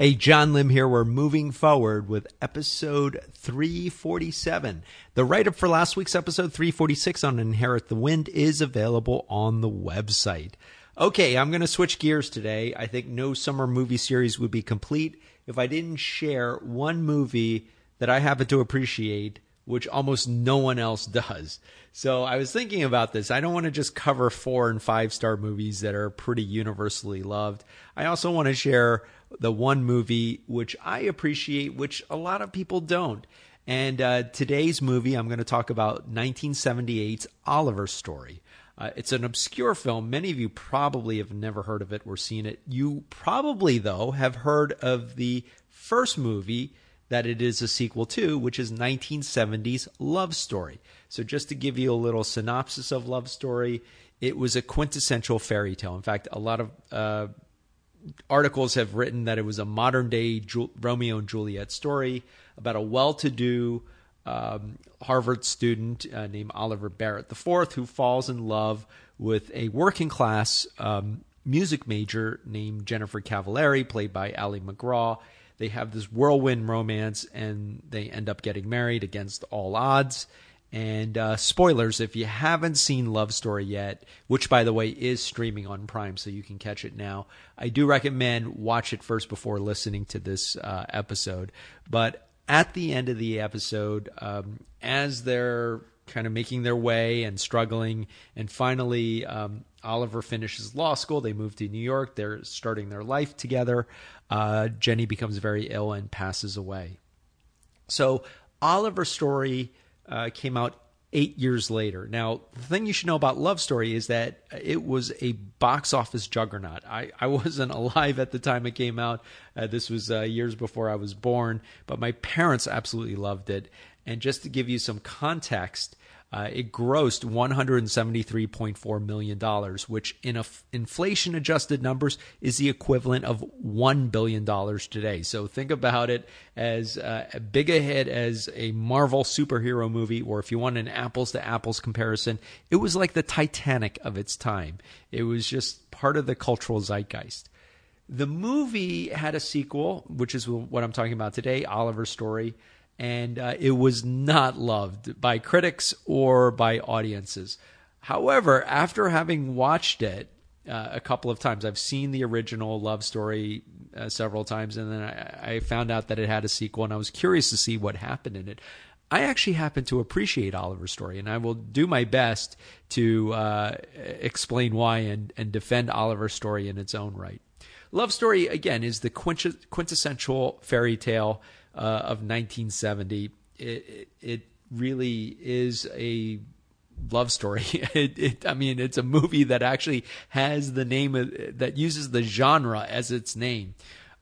Hey, John Lim here. We're moving forward with episode 347. The write up for last week's episode 346 on Inherit the Wind is available on the website. Okay, I'm going to switch gears today. I think no summer movie series would be complete if I didn't share one movie that I happen to appreciate which almost no one else does. So I was thinking about this. I don't want to just cover four and five star movies that are pretty universally loved. I also want to share the one movie which I appreciate, which a lot of people don't. And uh, today's movie, I'm going to talk about 1978's Oliver Story. Uh, it's an obscure film. Many of you probably have never heard of it or seen it. You probably, though, have heard of the first movie that it is a sequel to, which is 1970's Love Story. So, just to give you a little synopsis of Love Story, it was a quintessential fairy tale. In fact, a lot of uh, articles have written that it was a modern day Ju- Romeo and Juliet story about a well to do um, Harvard student uh, named Oliver Barrett IV who falls in love with a working class um, music major named Jennifer Cavallari, played by Ali MacGraw they have this whirlwind romance and they end up getting married against all odds. And uh, spoilers, if you haven't seen Love Story yet, which by the way is streaming on Prime, so you can catch it now, I do recommend watch it first before listening to this uh, episode. But at the end of the episode, um, as they're kind of making their way and struggling, and finally um, Oliver finishes law school, they move to New York, they're starting their life together uh, Jenny becomes very ill and passes away. So Oliver's story uh, came out eight years later. Now, the thing you should know about Love Story is that it was a box office juggernaut. I, I wasn't alive at the time it came out. Uh, this was uh, years before I was born, but my parents absolutely loved it. And just to give you some context, uh, it grossed $173.4 million, which in inflation adjusted numbers is the equivalent of $1 billion today. So think about it as uh, big a hit as a Marvel superhero movie, or if you want an apples to apples comparison, it was like the Titanic of its time. It was just part of the cultural zeitgeist. The movie had a sequel, which is what I'm talking about today Oliver's Story and uh, it was not loved by critics or by audiences. However, after having watched it uh, a couple of times, I've seen the original love story uh, several times, and then I, I, found out that it had a sequel, and I was curious to see what happened in it. I actually happen to appreciate Oliver's story, and I will do my best to uh, explain why and, and defend Oliver's story in its own right. Love Story, again, is the quintessential fairy tale uh, of 1970. It, it, really is a love story. It, it, I mean, it's a movie that actually has the name of, that uses the genre as its name.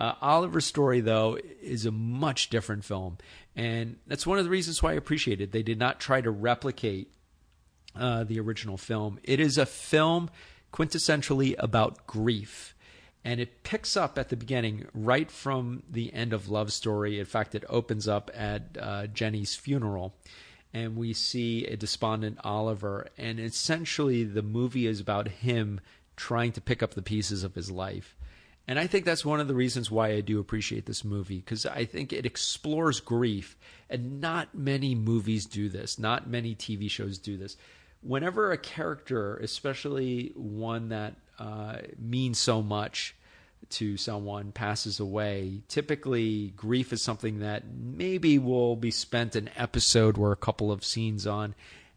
Uh, Oliver's Story, though, is a much different film, and that's one of the reasons why I appreciate it. They did not try to replicate uh, the original film. It is a film quintessentially about grief and it picks up at the beginning right from the end of love story. In fact it opens up at uh, jenny's funeral. And we see a despondent oliver. And essentially the movie is about him trying to pick up the pieces of his life. And i think that's one of the reasons why i do appreciate this movie because i think it explores grief. And not many movies do this. Not many tv shows do this whenever a character especially one that uh, means so much to someone passes away, typically grief is something that maybe will be spent an episode or a couple of scenes on,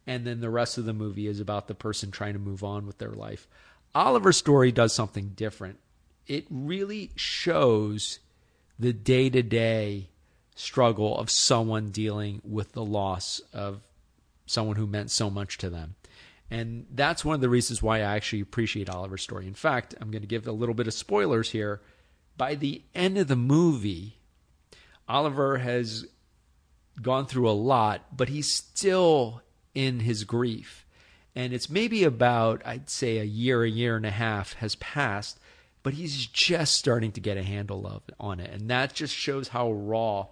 and then the rest of the movie is about the person trying to move on with their life. Oliver's story does something different. It really shows the day to day struggle of someone dealing with the loss of someone who meant so much to them. And that's one of the reasons why I actually appreciate Oliver's story. In fact, I'm going to give a little bit of spoilers here. By the end of the movie, Oliver has gone through a lot, but he's still in his grief. And it's maybe about, I'd say, a year, a year and a half has passed, but he's just starting to get a handle of on it. And that just shows how raw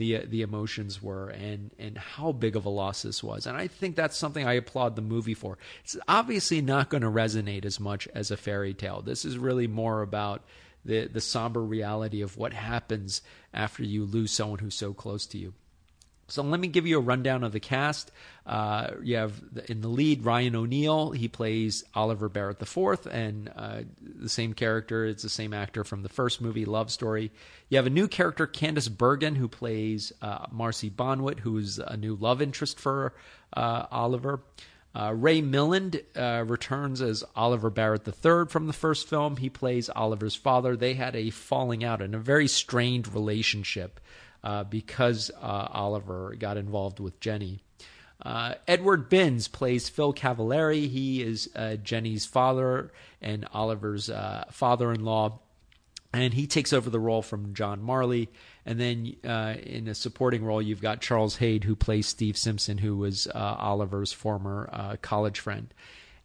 the uh, the emotions were and and how big of a loss this was. And I think that's something I applaud the movie for. It's obviously not going to resonate as much as a fairy tale. This is really more about the the somber reality of what happens after you lose someone who's so close to you. So let me give you a rundown of the cast. Uh, you have in the lead Ryan O'Neal. He plays Oliver Barrett IV, and uh, the same character. It's the same actor from the first movie, Love Story. You have a new character, Candice Bergen, who plays uh, Marcy Bonwit, who's a new love interest for uh, Oliver. Uh, Ray Milland uh, returns as Oliver Barrett III from the first film. He plays Oliver's father. They had a falling out and a very strained relationship uh, because uh, Oliver got involved with Jenny. Uh, Edward Binns plays Phil Cavallari. He is uh, Jenny's father and Oliver's father in law and he takes over the role from John Marley. And then uh, in a supporting role, you've got Charles Haid, who plays Steve Simpson, who was uh, Oliver's former uh, college friend.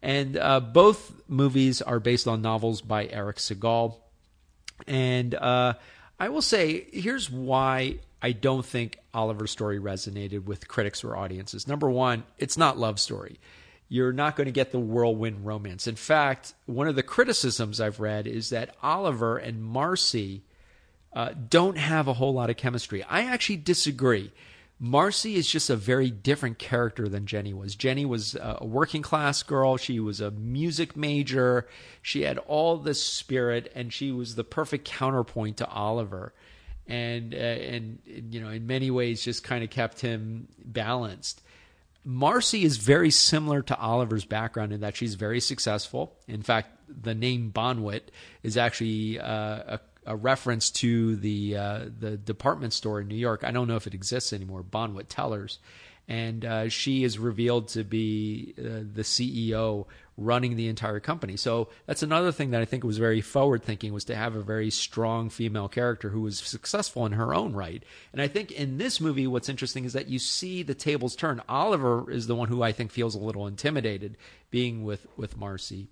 And uh, both movies are based on novels by Erich Segal. And uh, I will say, here's why I don't think Oliver's story resonated with critics or audiences. Number one, it's not love story you're not going to get the whirlwind romance. In fact, one of the criticisms I've read is that Oliver and Marcy uh, don't have a whole lot of chemistry. I actually disagree. Marcy is just a very different character than Jenny was. Jenny was a working class girl. She was a music major. She had all this spirit, and she was the perfect counterpoint to Oliver. And uh, and you know, in many ways, just kind of kept him balanced. Marcy is very similar to Oliver's background in that she's very successful. In fact, the name Bonwit is actually uh, a, a, reference to the uh, the department store in New York. I don't know if it exists anymore. Bonwit Tellers, and uh, she is revealed to be uh, the CEO running the entire company. So that's another thing that I think was very forward thinking was to have a very strong female character who was successful in her own right. And I think in this movie, what's interesting is that you see the tables turn. Oliver is the one who I think feels a little intimidated being with with Marcy.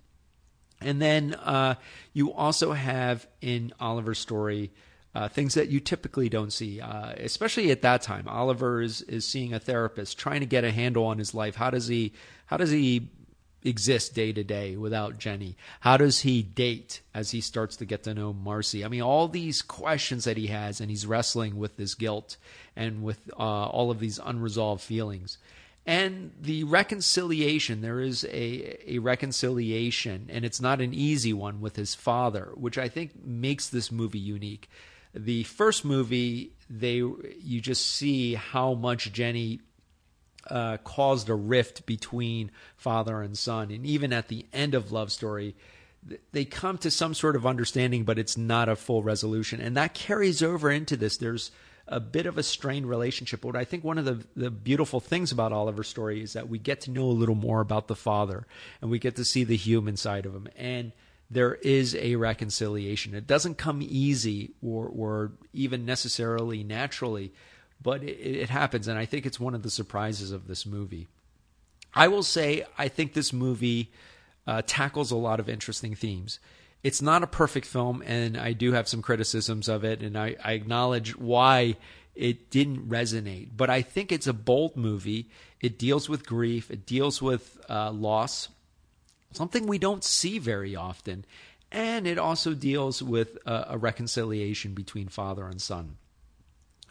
And then uh, you also have in Oliver's story uh, things that you typically don't see, uh, especially at that time. Oliver is is seeing a therapist, trying to get a handle on his life. How does he how does he exist day to day without Jenny? How does he date as he starts to get to know Marcy? I mean, all these questions that he has, and he's wrestling with this guilt and with uh, all of these unresolved feelings. And the reconciliation, there is a, a reconciliation, and it's not an easy one with his father, which I think makes this movie unique. The first movie, they you just see how much Jenny uh, caused a rift between father and son. And even at the end of Love Story, they come to some sort of understanding, but it's not a full resolution. And that carries over into this. There's a bit of a strained relationship. But I think one of the, the beautiful things about Oliver's story is that we get to know a little more about the father and we get to see the human side of him. And there is a reconciliation. It doesn't come easy or, or even necessarily naturally, but it, it happens, and I think it's one of the surprises of this movie. I will say, I think this movie uh, tackles a lot of interesting themes. It's not a perfect film, and I do have some criticisms of it, and I, I acknowledge why it didn't resonate. But I think it's a bold movie. It deals with grief, it deals with uh, loss, something we don't see very often. And it also deals with a, a reconciliation between father and son.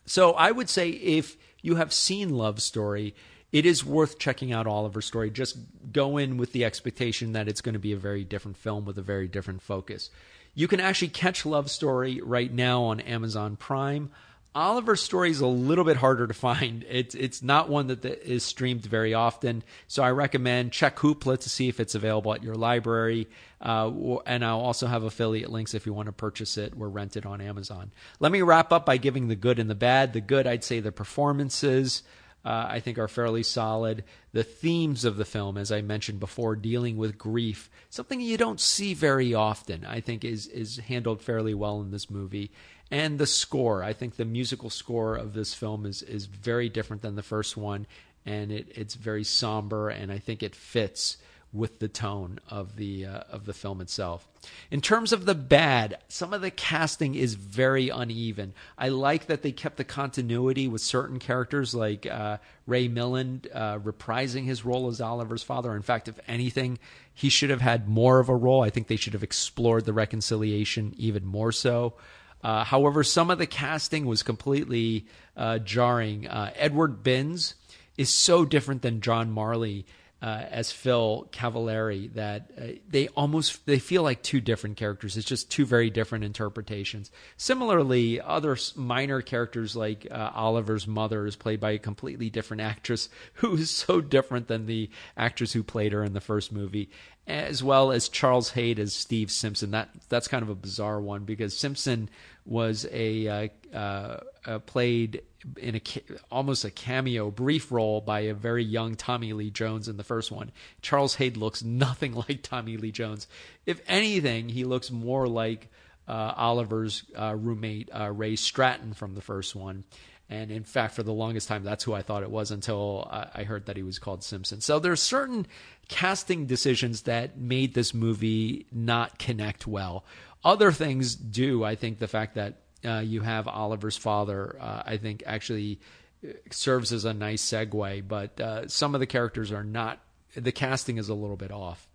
So I would say if you have seen Love Story, it is worth checking out Oliver's story. Just go in with the expectation that it's going to be a very different film with a very different focus. You can actually catch Love Story right now on Amazon Prime. Oliver's story is a little bit harder to find. It's it's not one that is streamed very often, so I recommend check Hoopla to see if it's available at your library. Uh, and I'll also have affiliate links if you want to purchase it or rent it on Amazon. Let me wrap up by giving the good and the bad. The good, I'd say, the performances. Uh, I think are fairly solid. The themes of the film, as I mentioned before, dealing with grief, something you don't see very often, I think is is handled fairly well in this movie and the score. I think the musical score of this film is is very different than the first one, and it, it's very somber, and I think it fits with the tone of the uh, of the film itself. In terms of the bad, some of the casting is very uneven. I like that they kept the continuity with certain characters like uh, Ray Milland uh, reprising his role as Oliver's father. In fact, if anything, he should have had more of a role. I think they should have explored the reconciliation even more so. Uh, however, some of the casting was completely uh, jarring. Uh, Edward Binns is so different than John Marley uh, as Phil Cavallari that uh, they almost they feel like two different characters. It's just two very different interpretations. Similarly, other minor characters like uh, Oliver's mother is played by a completely different actress who is so different than the actress who played her in the first movie, as well as Charles Haid as Steve Simpson. That that's kind of a bizarre one because Simpson was a uh, uh, played in a almost a cameo brief role by a very young Tommy Lee Jones in the first one. Charles Haid looks nothing like Tommy Lee Jones. If anything, he looks more like uh, Oliver's uh, roommate uh, Ray Stratton from the first one. And in fact, for the longest time, that's who I thought it was until I heard that he was called Simpson. So there's certain casting decisions that made this movie not connect well. Other things do. I think the fact that uh, you have Oliver's father, uh, I think actually uh, serves as a nice segue. But uh, some of the characters are not. The casting is a little bit off.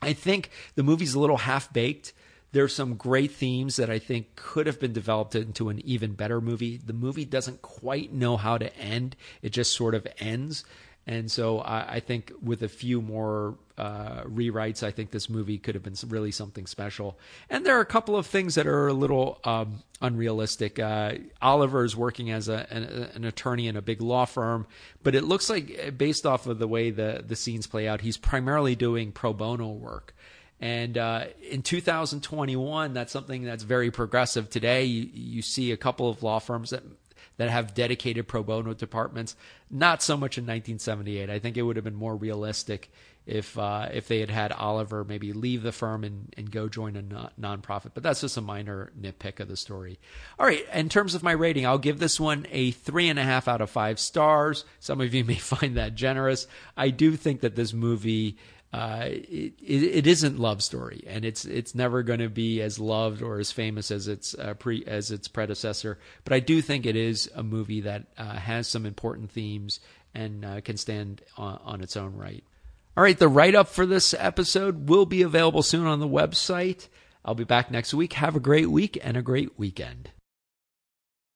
I think the movie's a little half baked. There's some great themes that I think could have been developed into an even better movie. The movie doesn't quite know how to end; it just sort of ends. And so I, I think with a few more uh, rewrites, I think this movie could have been really something special. And there are a couple of things that are a little um, unrealistic. Uh, Oliver is working as a, an, an, attorney in a big law firm, but it looks like, uh, based off of the way the, the scenes play out, he's primarily doing pro bono work. And uh, in 2021, that's something that's very progressive. Today, you, you see a couple of law firms that that have dedicated pro bono departments. Not so much in 1978. I think it would have been more realistic if uh, if they had had Oliver maybe leave the firm and, and go join a non- nonprofit. But that's just a minor nitpick of the story. All right, in terms of my rating, I'll give this one a three and a half out of five stars. Some of you may find that generous. I do think that this movie uh, it, it isn't love story, and it's it's never going to be as loved or as famous as its uh, pre as its predecessor. But I do think it is a movie that uh, has some important themes and uh, can stand on, on its own right. All right, the write up for this episode will be available soon on the website. I'll be back next week. Have a great week and a great weekend.